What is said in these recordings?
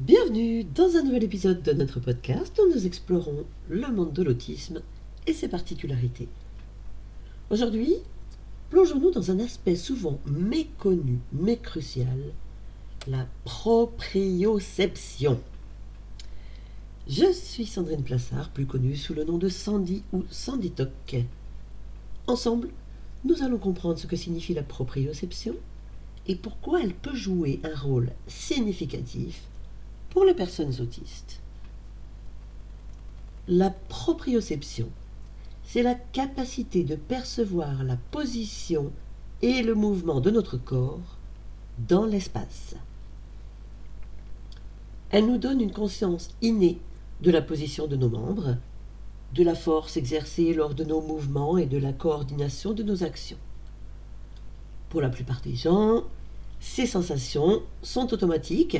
Bienvenue dans un nouvel épisode de notre podcast où nous explorons le monde de l'autisme et ses particularités. Aujourd'hui, plongeons-nous dans un aspect souvent méconnu mais crucial, la proprioception. Je suis Sandrine Plassard, plus connue sous le nom de Sandy ou Sandy Toc. Ensemble, nous allons comprendre ce que signifie la proprioception et pourquoi elle peut jouer un rôle significatif pour les personnes autistes. La proprioception, c'est la capacité de percevoir la position et le mouvement de notre corps dans l'espace. Elle nous donne une conscience innée de la position de nos membres, de la force exercée lors de nos mouvements et de la coordination de nos actions. Pour la plupart des gens, ces sensations sont automatiques,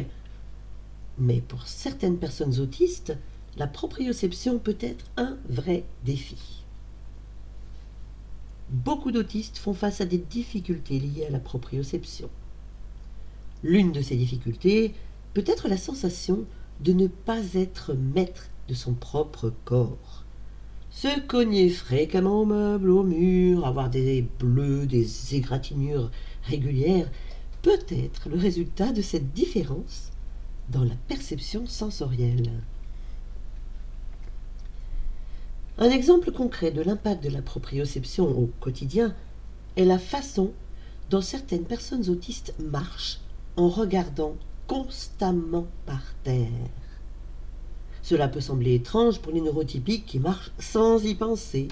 mais pour certaines personnes autistes, la proprioception peut être un vrai défi. Beaucoup d'autistes font face à des difficultés liées à la proprioception. L'une de ces difficultés peut être la sensation de ne pas être maître de son propre corps. Se cogner fréquemment au meuble, au mur, avoir des bleus, des égratignures régulières, peut être le résultat de cette différence dans la perception sensorielle. Un exemple concret de l'impact de la proprioception au quotidien est la façon dont certaines personnes autistes marchent en regardant constamment par terre. Cela peut sembler étrange pour les neurotypiques qui marchent sans y penser.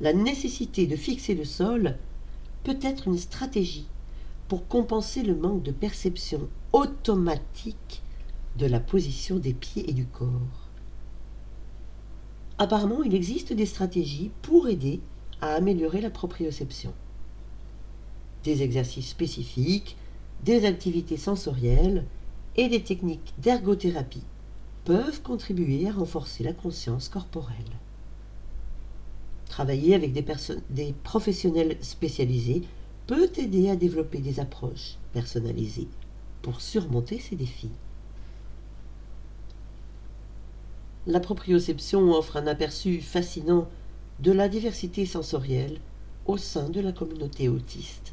La nécessité de fixer le sol peut être une stratégie pour compenser le manque de perception automatique de la position des pieds et du corps. Apparemment, il existe des stratégies pour aider à améliorer la proprioception. Des exercices spécifiques, des activités sensorielles et des techniques d'ergothérapie peuvent contribuer à renforcer la conscience corporelle. Travailler avec des, professionnels spécialisés peut aider à développer des approches personnalisées pour surmonter ces défis. La proprioception offre un aperçu fascinant de la diversité sensorielle au sein de la communauté autiste.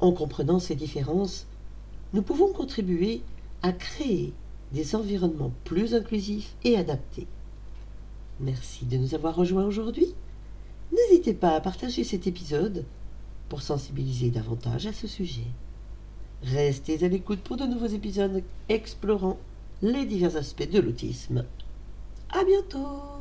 En comprenant ces différences, nous pouvons contribuer à créer des environnements plus inclusifs et adaptés. Merci de nous avoir rejoints aujourd'hui. N'hésitez pas à partager cet épisode pour sensibiliser davantage à ce sujet. Restez à l'écoute pour de nouveaux épisodes explorant les divers aspects de l'autisme. À bientôt!